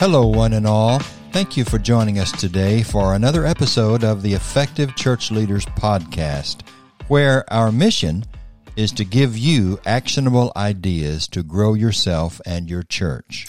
Hello, one and all. Thank you for joining us today for another episode of the Effective Church Leaders Podcast, where our mission is to give you actionable ideas to grow yourself and your church.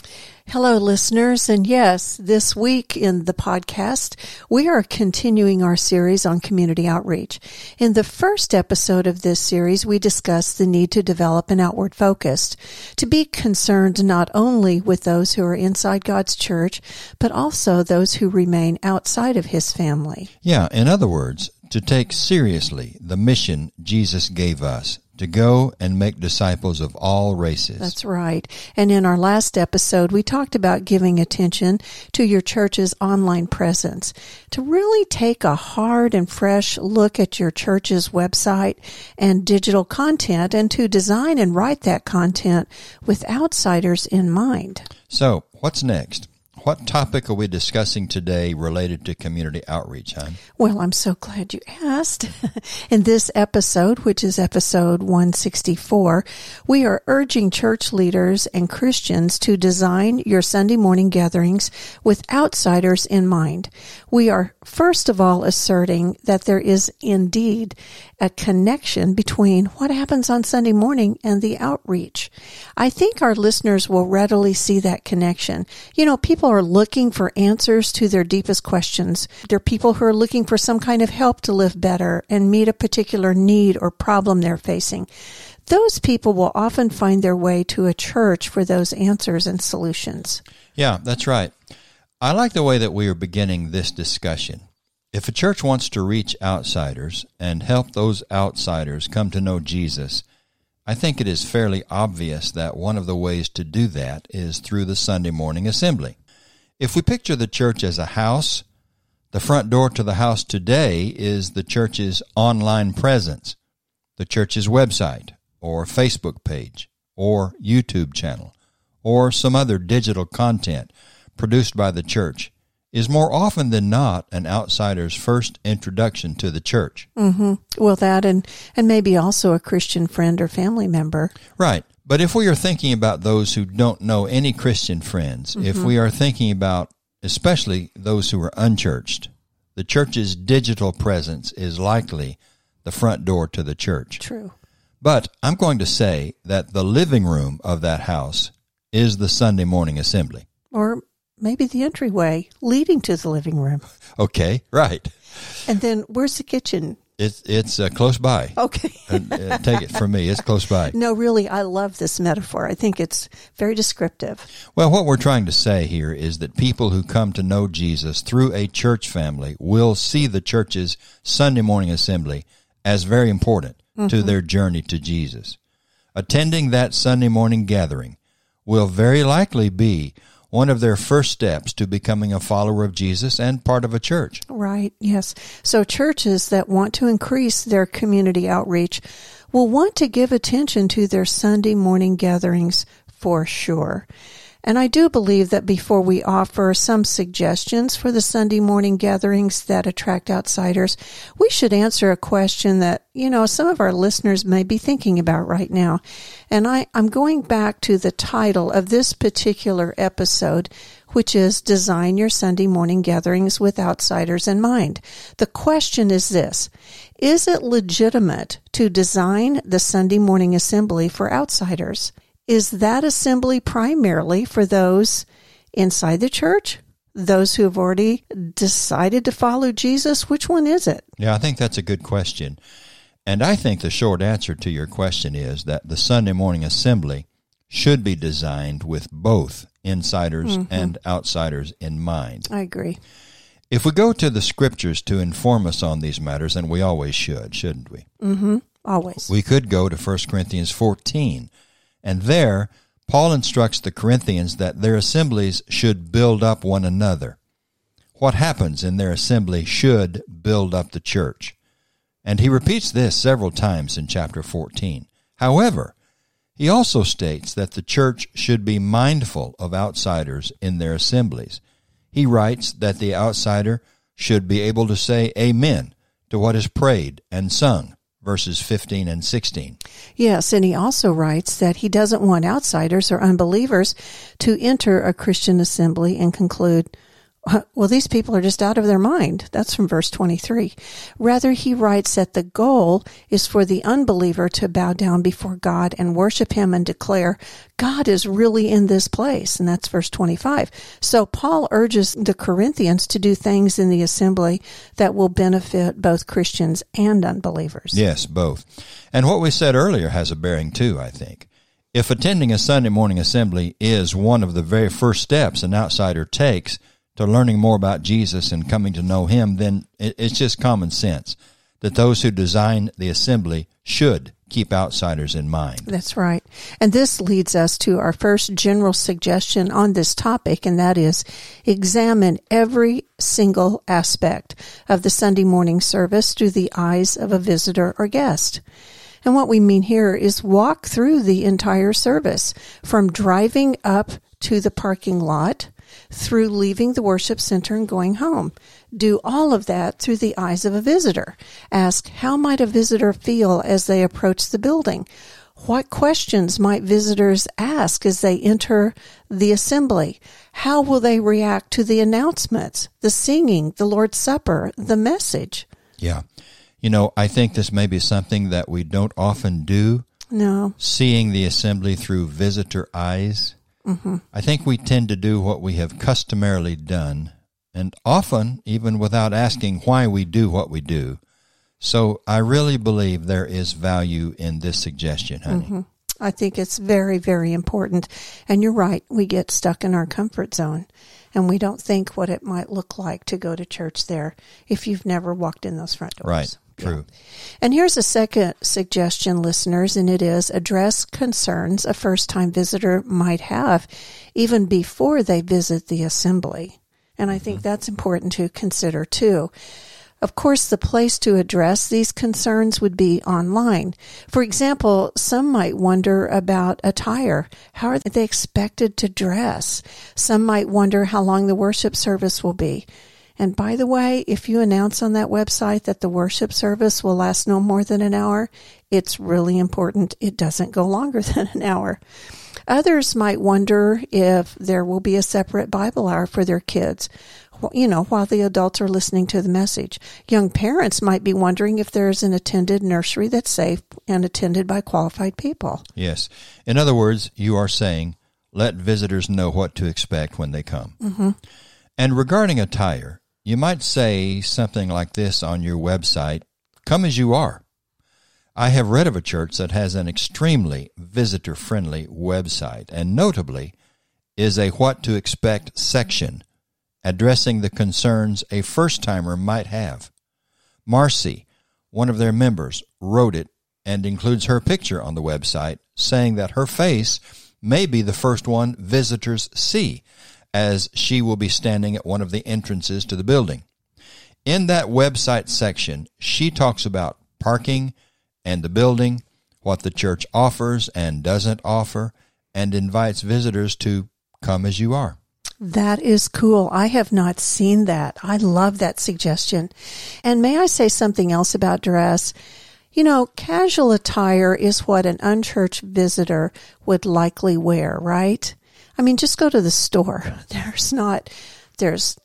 Hello, listeners. And yes, this week in the podcast, we are continuing our series on community outreach. In the first episode of this series, we discussed the need to develop an outward focus, to be concerned not only with those who are inside God's church, but also those who remain outside of his family. Yeah, in other words, to take seriously the mission Jesus gave us to go and make disciples of all races. That's right. And in our last episode, we talked about giving attention to your church's online presence, to really take a hard and fresh look at your church's website and digital content and to design and write that content with outsiders in mind. So, what's next? What topic are we discussing today related to community outreach, hon? Well, I'm so glad you asked. In this episode, which is episode 164, we are urging church leaders and Christians to design your Sunday morning gatherings with outsiders in mind. We are first of all asserting that there is indeed a connection between what happens on Sunday morning and the outreach. I think our listeners will readily see that connection. You know, people are looking for answers to their deepest questions. They're people who are looking for some kind of help to live better and meet a particular need or problem they're facing. Those people will often find their way to a church for those answers and solutions. Yeah, that's right. I like the way that we are beginning this discussion. If a church wants to reach outsiders and help those outsiders come to know Jesus, I think it is fairly obvious that one of the ways to do that is through the Sunday morning assembly. If we picture the church as a house, the front door to the house today is the church's online presence, the church's website, or Facebook page, or YouTube channel, or some other digital content produced by the church is more often than not an outsider's first introduction to the church. Mm-hmm. Well, that and and maybe also a Christian friend or family member. Right. But if we are thinking about those who don't know any Christian friends, mm-hmm. if we are thinking about especially those who are unchurched, the church's digital presence is likely the front door to the church. True. But I'm going to say that the living room of that house is the Sunday morning assembly. Or maybe the entryway leading to the living room. Okay, right. And then where's the kitchen? It's it's uh, close by. Okay, uh, take it from me. It's close by. No, really, I love this metaphor. I think it's very descriptive. Well, what we're trying to say here is that people who come to know Jesus through a church family will see the church's Sunday morning assembly as very important mm-hmm. to their journey to Jesus. Attending that Sunday morning gathering will very likely be one of their first steps to becoming a follower of Jesus and part of a church. Right, yes. So churches that want to increase their community outreach will want to give attention to their Sunday morning gatherings for sure. And I do believe that before we offer some suggestions for the Sunday morning gatherings that attract outsiders, we should answer a question that, you know, some of our listeners may be thinking about right now. And I, I'm going back to the title of this particular episode, which is Design Your Sunday Morning Gatherings with Outsiders in Mind. The question is this Is it legitimate to design the Sunday morning assembly for outsiders? Is that assembly primarily for those inside the church? Those who have already decided to follow Jesus? Which one is it? Yeah, I think that's a good question. And I think the short answer to your question is that the Sunday morning assembly should be designed with both insiders mm-hmm. and outsiders in mind. I agree. If we go to the scriptures to inform us on these matters, and we always should, shouldn't we? Mm-hmm. Always. We could go to 1 Corinthians 14 and there, Paul instructs the Corinthians that their assemblies should build up one another. What happens in their assembly should build up the church. And he repeats this several times in chapter 14. However, he also states that the church should be mindful of outsiders in their assemblies. He writes that the outsider should be able to say amen to what is prayed and sung verses 15 and 16. Yes, and he also writes that he doesn't want outsiders or unbelievers to enter a Christian assembly and conclude, well, these people are just out of their mind. That's from verse 23. Rather, he writes that the goal is for the unbeliever to bow down before God and worship him and declare, God is really in this place. And that's verse 25. So Paul urges the Corinthians to do things in the assembly that will benefit both Christians and unbelievers. Yes, both. And what we said earlier has a bearing too, I think. If attending a Sunday morning assembly is one of the very first steps an outsider takes, to learning more about Jesus and coming to know Him, then it's just common sense that those who design the assembly should keep outsiders in mind. That's right. And this leads us to our first general suggestion on this topic, and that is examine every single aspect of the Sunday morning service through the eyes of a visitor or guest. And what we mean here is walk through the entire service from driving up to the parking lot through leaving the worship center and going home. Do all of that through the eyes of a visitor. Ask, how might a visitor feel as they approach the building? What questions might visitors ask as they enter the assembly? How will they react to the announcements, the singing, the Lord's Supper, the message? Yeah. You know, I think this may be something that we don't often do. No. Seeing the assembly through visitor eyes. Mm-hmm. I think we tend to do what we have customarily done, and often even without asking why we do what we do. So I really believe there is value in this suggestion, honey. Mm-hmm. I think it's very, very important. And you're right, we get stuck in our comfort zone and we don't think what it might look like to go to church there if you've never walked in those front doors. Right. True. Yeah. And here's a second suggestion, listeners, and it is address concerns a first time visitor might have even before they visit the assembly. And I think mm-hmm. that's important to consider too. Of course, the place to address these concerns would be online. For example, some might wonder about attire. How are they expected to dress? Some might wonder how long the worship service will be. And by the way, if you announce on that website that the worship service will last no more than an hour, it's really important it doesn't go longer than an hour. Others might wonder if there will be a separate Bible hour for their kids, you know, while the adults are listening to the message. Young parents might be wondering if there's an attended nursery that's safe and attended by qualified people. Yes. In other words, you are saying, let visitors know what to expect when they come. Mm-hmm. And regarding attire, you might say something like this on your website Come as you are. I have read of a church that has an extremely visitor friendly website, and notably is a what to expect section addressing the concerns a first timer might have. Marcy, one of their members, wrote it and includes her picture on the website, saying that her face may be the first one visitors see as she will be standing at one of the entrances to the building. In that website section, she talks about parking and the building, what the church offers and doesn't offer, and invites visitors to come as you are. That is cool. I have not seen that. I love that suggestion. And may I say something else about dress? You know, casual attire is what an unchurched visitor would likely wear, right? I mean, just go to the store. There's not, there's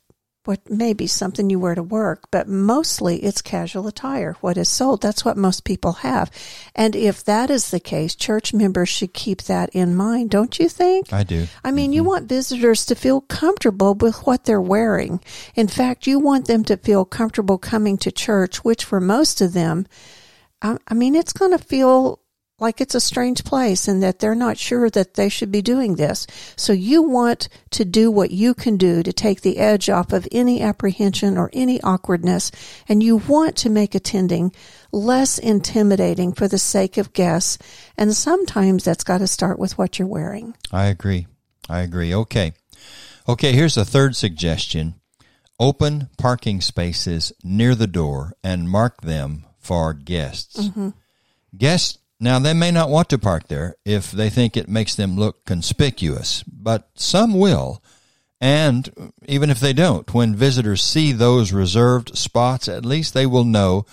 what may be something you wear to work, but mostly it's casual attire. What is sold, that's what most people have. And if that is the case, church members should keep that in mind, don't you think? I do. I mean, mm-hmm. you want visitors to feel comfortable with what they're wearing. In fact, you want them to feel comfortable coming to church, which for most of them, I, I mean, it's going to feel like it's a strange place and that they're not sure that they should be doing this. So you want to do what you can do to take the edge off of any apprehension or any awkwardness. And you want to make attending less intimidating for the sake of guests. And sometimes that's got to start with what you're wearing. I agree. I agree. Okay. Okay. Here's a third suggestion. Open parking spaces near the door and mark them for guests. Mm-hmm. Guests now, they may not want to park there if they think it makes them look conspicuous, but some will. And even if they don't, when visitors see those reserved spots, at least they will know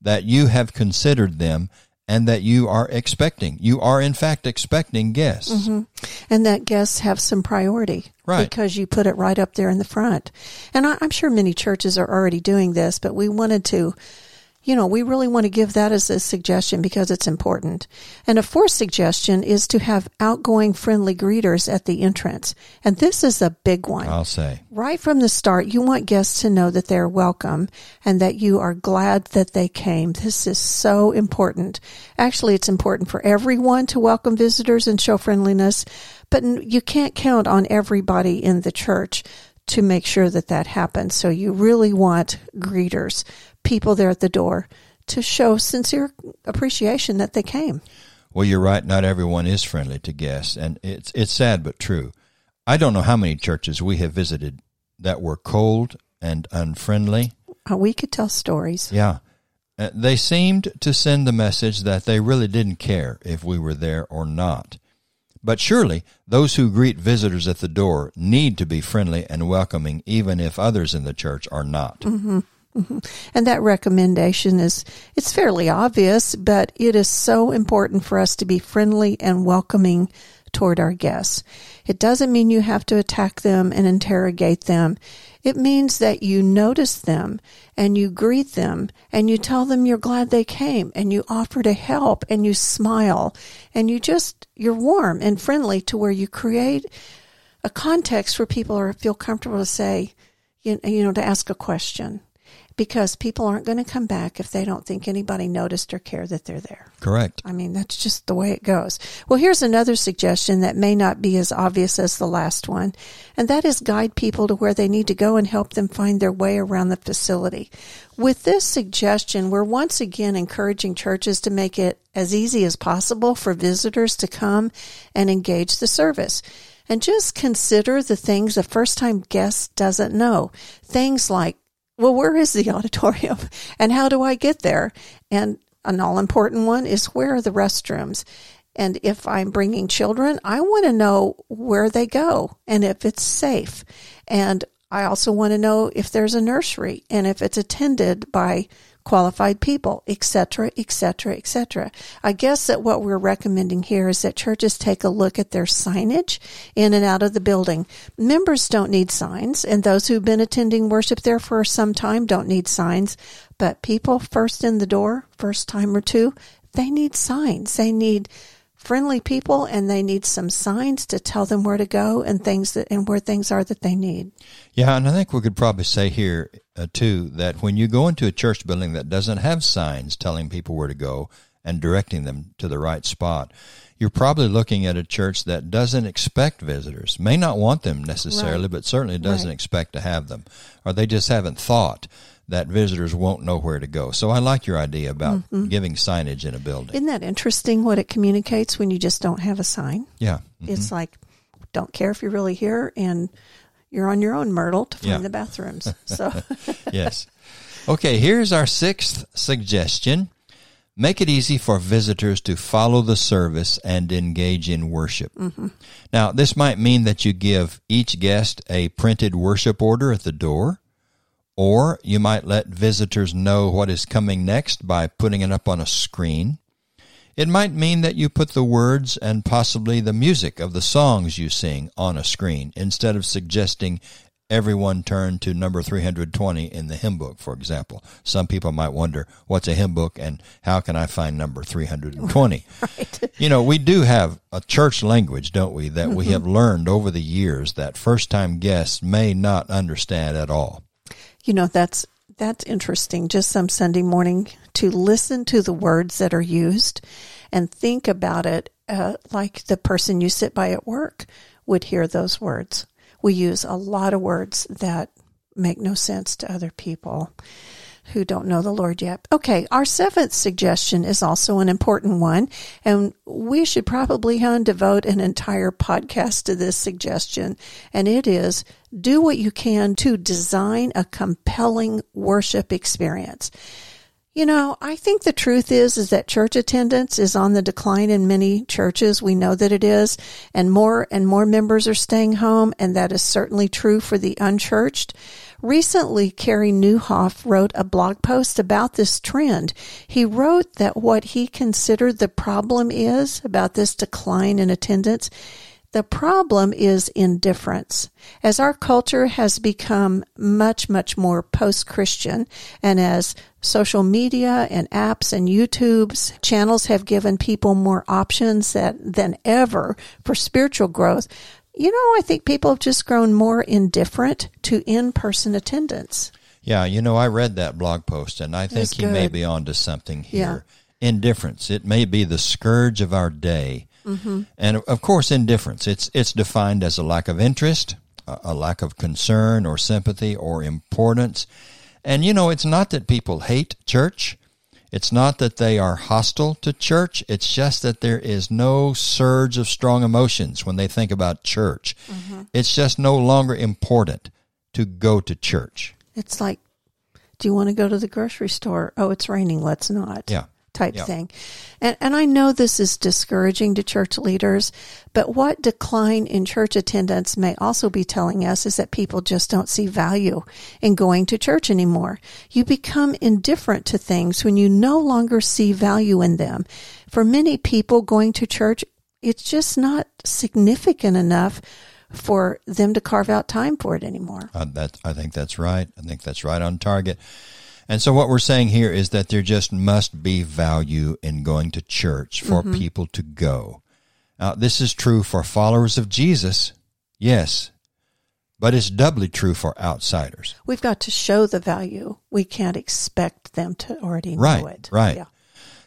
that you have considered them and that you are expecting. You are, in fact, expecting guests. Mm-hmm. And that guests have some priority. Right. Because you put it right up there in the front. And I, I'm sure many churches are already doing this, but we wanted to you know, we really want to give that as a suggestion because it's important. And a fourth suggestion is to have outgoing, friendly greeters at the entrance. And this is a big one. I'll say. Right from the start, you want guests to know that they're welcome and that you are glad that they came. This is so important. Actually, it's important for everyone to welcome visitors and show friendliness, but you can't count on everybody in the church to make sure that that happens. So you really want greeters people there at the door to show sincere appreciation that they came. Well, you're right. Not everyone is friendly to guests, and it's it's sad but true. I don't know how many churches we have visited that were cold and unfriendly. Uh, we could tell stories. Yeah. Uh, they seemed to send the message that they really didn't care if we were there or not. But surely those who greet visitors at the door need to be friendly and welcoming, even if others in the church are not. Mm-hmm. Mm-hmm. And that recommendation is, it's fairly obvious, but it is so important for us to be friendly and welcoming toward our guests. It doesn't mean you have to attack them and interrogate them. It means that you notice them and you greet them and you tell them you're glad they came and you offer to help and you smile and you just, you're warm and friendly to where you create a context where people are, feel comfortable to say, you know, to ask a question because people aren't going to come back if they don't think anybody noticed or cared that they're there. Correct. I mean, that's just the way it goes. Well, here's another suggestion that may not be as obvious as the last one, and that is guide people to where they need to go and help them find their way around the facility. With this suggestion, we're once again encouraging churches to make it as easy as possible for visitors to come and engage the service and just consider the things a first time guest doesn't know. Things like well, where is the auditorium and how do I get there? And an all important one is where are the restrooms? And if I'm bringing children, I want to know where they go and if it's safe. And I also want to know if there's a nursery and if it's attended by qualified people, etc., etc., etc. I guess that what we're recommending here is that churches take a look at their signage in and out of the building. Members don't need signs, and those who've been attending worship there for some time don't need signs, but people first in the door, first time or two, they need signs. They need friendly people and they need some signs to tell them where to go and things that and where things are that they need. Yeah, and I think we could probably say here uh, too that when you go into a church building that doesn't have signs telling people where to go and directing them to the right spot, you're probably looking at a church that doesn't expect visitors, may not want them necessarily, right. but certainly doesn't right. expect to have them, or they just haven't thought that visitors won't know where to go. So I like your idea about mm-hmm. giving signage in a building. Isn't that interesting what it communicates when you just don't have a sign? Yeah. Mm-hmm. It's like, don't care if you're really here and you're on your own, Myrtle, to find yeah. the bathrooms. So, yes. Okay, here's our sixth suggestion. Make it easy for visitors to follow the service and engage in worship. Mm-hmm. Now, this might mean that you give each guest a printed worship order at the door or you might let visitors know what is coming next by putting it up on a screen. It might mean that you put the words and possibly the music of the songs you sing on a screen instead of suggesting everyone turn to number 320 in the hymn book, for example. Some people might wonder, what's a hymn book and how can I find number 320? Right. You know, we do have a church language, don't we, that we mm-hmm. have learned over the years that first time guests may not understand at all. You know, that's that's interesting. Just some Sunday morning to listen to the words that are used and think about it uh, like the person you sit by at work would hear those words. We use a lot of words that make no sense to other people who don't know the Lord yet. Okay, our seventh suggestion is also an important one, and we should probably huh, devote an entire podcast to this suggestion, and it is do what you can to design a compelling worship experience. You know, I think the truth is is that church attendance is on the decline in many churches. We know that it is, and more and more members are staying home, and that is certainly true for the unchurched. Recently, Carey Nieuwhof wrote a blog post about this trend. He wrote that what he considered the problem is about this decline in attendance the problem is indifference. As our culture has become much, much more post Christian, and as social media and apps and YouTube's channels have given people more options that, than ever for spiritual growth, you know, I think people have just grown more indifferent to in person attendance. Yeah, you know, I read that blog post and I think he may be onto something here. Indifference. It may be the scourge of our day. Mm-hmm. And of course, indifference. It's it's defined as a lack of interest, a, a lack of concern or sympathy or importance. And you know, it's not that people hate church. It's not that they are hostile to church. It's just that there is no surge of strong emotions when they think about church. Mm-hmm. It's just no longer important to go to church. It's like, do you want to go to the grocery store? Oh, it's raining. Let's not. Yeah type thing. And, and I know this is discouraging to church leaders, but what decline in church attendance may also be telling us is that people just don't see value in going to church anymore. You become indifferent to things when you no longer see value in them. For many people, going to church, it's just not significant enough for them to carve out time for it anymore. Uh, that I think that's right. I think that's right on target. And so what we're saying here is that there just must be value in going to church for mm-hmm. people to go. Now, this is true for followers of Jesus, yes, but it's doubly true for outsiders. We've got to show the value. We can't expect them to already right, know it. Right. Yeah.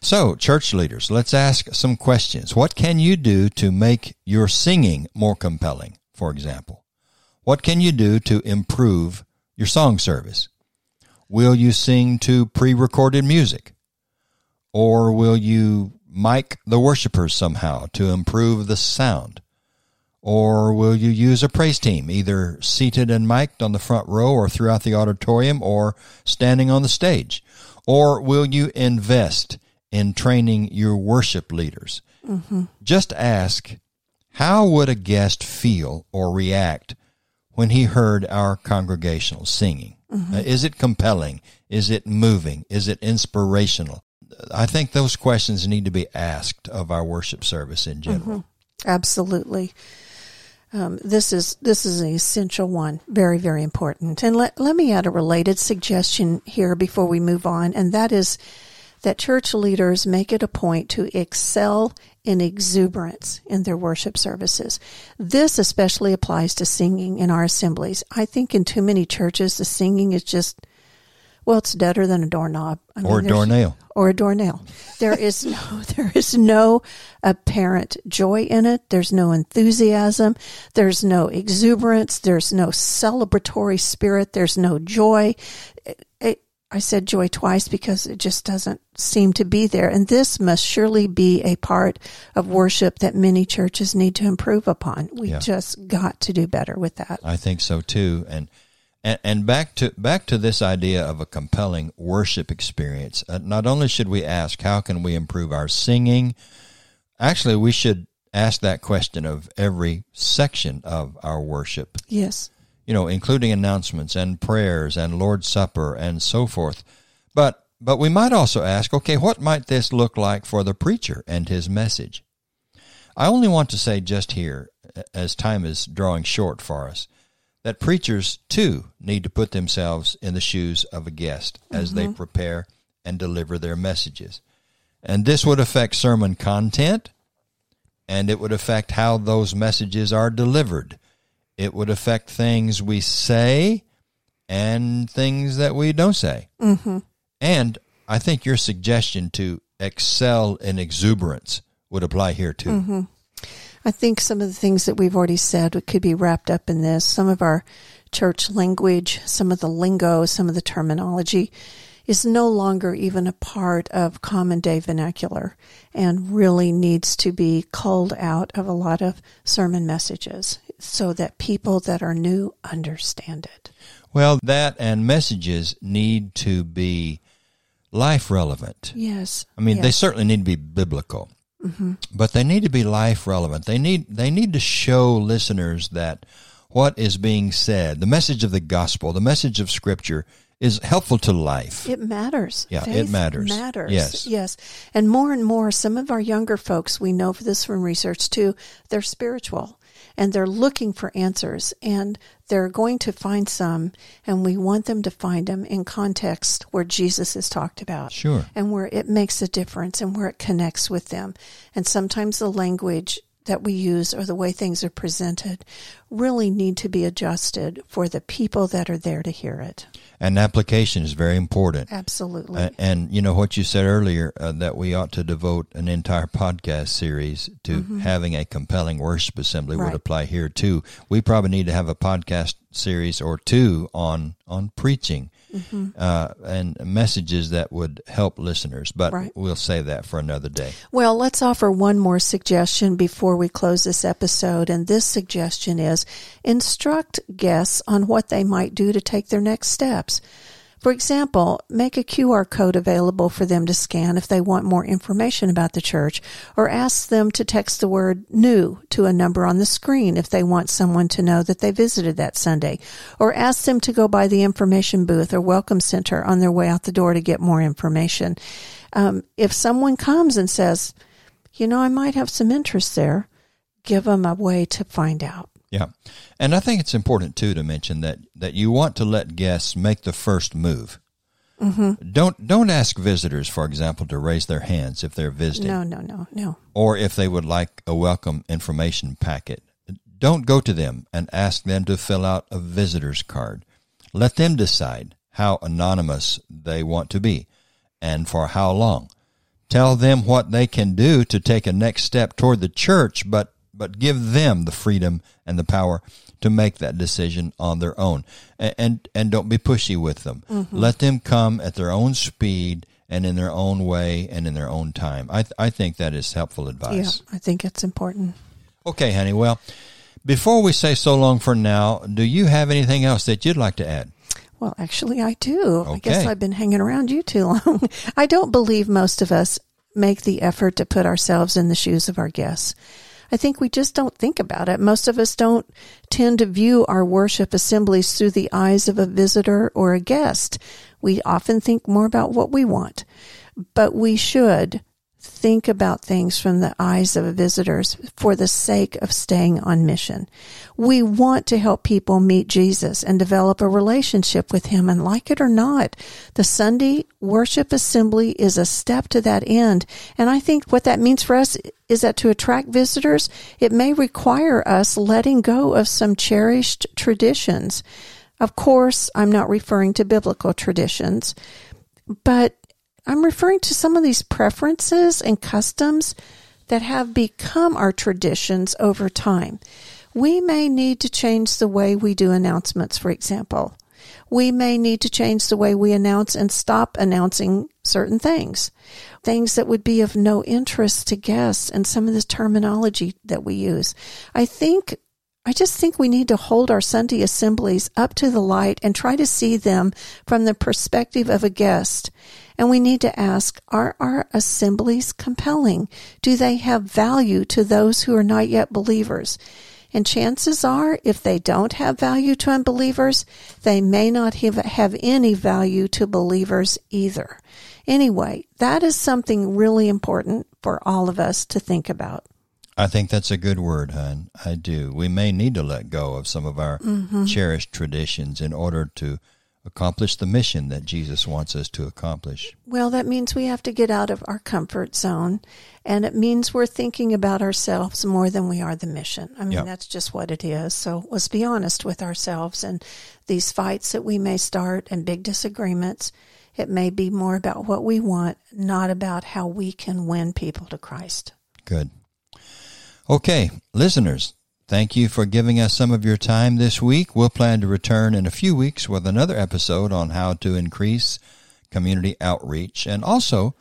So, church leaders, let's ask some questions. What can you do to make your singing more compelling, for example? What can you do to improve your song service? Will you sing to pre recorded music? Or will you mic the worshipers somehow to improve the sound? Or will you use a praise team, either seated and mic'd on the front row or throughout the auditorium or standing on the stage? Or will you invest in training your worship leaders? Mm-hmm. Just ask, how would a guest feel or react when he heard our congregational singing? Mm-hmm. Uh, is it compelling? Is it moving? Is it inspirational? I think those questions need to be asked of our worship service in general. Mm-hmm. Absolutely. Um, this is this is an essential one, very very important. And let let me add a related suggestion here before we move on, and that is that church leaders make it a point to excel in exuberance in their worship services. This especially applies to singing in our assemblies. I think in too many churches, the singing is just, well, it's deader than a doorknob. I mean, or a doornail. Or a doornail. There is no, there is no apparent joy in it. There's no enthusiasm. There's no exuberance. There's no celebratory spirit. There's no joy. I said joy twice because it just doesn't seem to be there. And this must surely be a part of worship that many churches need to improve upon. We yeah. just got to do better with that. I think so too. And and, and back to back to this idea of a compelling worship experience. Uh, not only should we ask how can we improve our singing, actually we should ask that question of every section of our worship. Yes you know, including announcements and prayers and Lord's Supper and so forth. But but we might also ask, okay, what might this look like for the preacher and his message? I only want to say just here, as time is drawing short for us, that preachers too need to put themselves in the shoes of a guest as mm-hmm. they prepare and deliver their messages. And this would affect sermon content and it would affect how those messages are delivered it would affect things we say and things that we don't say. Mm-hmm. And I think your suggestion to excel in exuberance would apply here too. Mm-hmm. I think some of the things that we've already said could be wrapped up in this. Some of our church language, some of the lingo, some of the terminology is no longer even a part of common day vernacular and really needs to be culled out of a lot of sermon messages so that people that are new understand it. Well, that and messages need to be life relevant. Yes. I mean, they certainly need to be biblical, mm-hmm. but they need to be life relevant. They need they need to show listeners that what is being said, the message of the gospel, the message of Scripture, is helpful to life. It matters. Yeah, it matters. Matters. Yes. Yes. And more and more, some of our younger folks, we know this from research too, they're spiritual and they're looking for answers and they're going to find some and we want them to find them in context where Jesus is talked about. Sure. And where it makes a difference and where it connects with them. And sometimes the language that we use or the way things are presented really need to be adjusted for the people that are there to hear it. And application is very important. Absolutely. And you know what you said earlier uh, that we ought to devote an entire podcast series to having a compelling worship assembly would Mm-hmm. Apply here too. We probably need to have a podcast series or two on on preaching Mm-hmm. uh, and messages that would help listeners. But Right. we'll save that for another day. Well, let's offer one more suggestion before we close this episode. And this suggestion is instruct guests on what they might do to take their next steps. For example, make a QR code available for them to scan if they want more information about the church, or ask them to text the word new to a number on the screen if they want someone to know that they visited that Sunday, or ask them to go by the information booth or welcome center on their way out the door to get more information. Um, if someone comes and says, you know, I might have some interest there, give them a way to find out. Yeah. And I think it's important too to mention that, that you want to let guests make the first move. Mm-hmm. Don't don't ask visitors, for example, to raise their hands if they're visiting. No, no, no, no. or if they would like a welcome information packet. Don't go to them and ask them to fill out a visitor's card. Let them decide how anonymous they want to be and for how long. Tell them what they can do to take a next step toward the church, but, but give them the freedom and the power to make that decision on their own. And, and, and don't be pushy with them. Mm-hmm. Let them come at their own speed and in their own way and in their own time. I, th- I think that is helpful advice. Yeah, I think it's important. Okay, honey. Well, before we say so long for now, do you have anything else that you'd like to add? Well, actually, I do. I guess I've been hanging around you too long. I don't believe most of us make the effort to put ourselves in the shoes of our guests. I think we just don't think about it. Most of us don't tend to view our worship assemblies through the eyes of a visitor or a guest. We often think more about what we want, but we should think about things from the eyes of visitors for the sake of staying on mission. We want to help people meet Jesus and develop a relationship with him and like it or not, the Sunday worship assembly is a step to that end. And I think what that means for us is that to attract visitors, it may require us letting go of some cherished traditions. Of course, I'm not referring to biblical traditions, but I'm referring to some of these preferences and customs that have become our traditions over time. We may need to change the way we do announcements, for example. We may need to change the way we announce and stop announcing certain things. Things that would be of no interest to guests and some of the terminology that we use. I think I just think we need to hold our Sunday assemblies up to the light and try to see them from the perspective of a guest. And we need to ask, are our assemblies compelling? Do they have value to those who are not yet believers? And chances are, if they don't have value to unbelievers, they may not have, have any value to believers either. Anyway, that is something really important for all of us to think about. I think that's a good word, hon. I do. We may need to let go of some of our mm-hmm. cherished traditions in order to accomplish the mission that Jesus wants us to accomplish. Well, that means we have to get out of our comfort zone, and it means we're thinking about ourselves more than we are the mission. I mean, Yep. that's just what it is. So let's be honest with ourselves and these fights that we may start and big disagreements. It may be more about what we want, not about how we can win people to Christ. Good. Okay, listeners, thank you for giving us some of your time this week. We'll plan to return in a few weeks with another episode on how to increase community outreach. And also,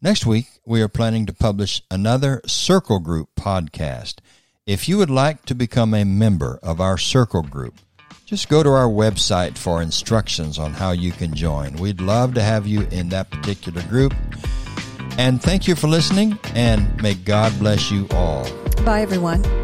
next week, we are planning to publish another Circle Group podcast. If you would like to become a member of our Circle Group, just go to our website for instructions on how you can join. We'd love to have you in that particular group. And thank you for listening, and may God bless you all. Bye, everyone.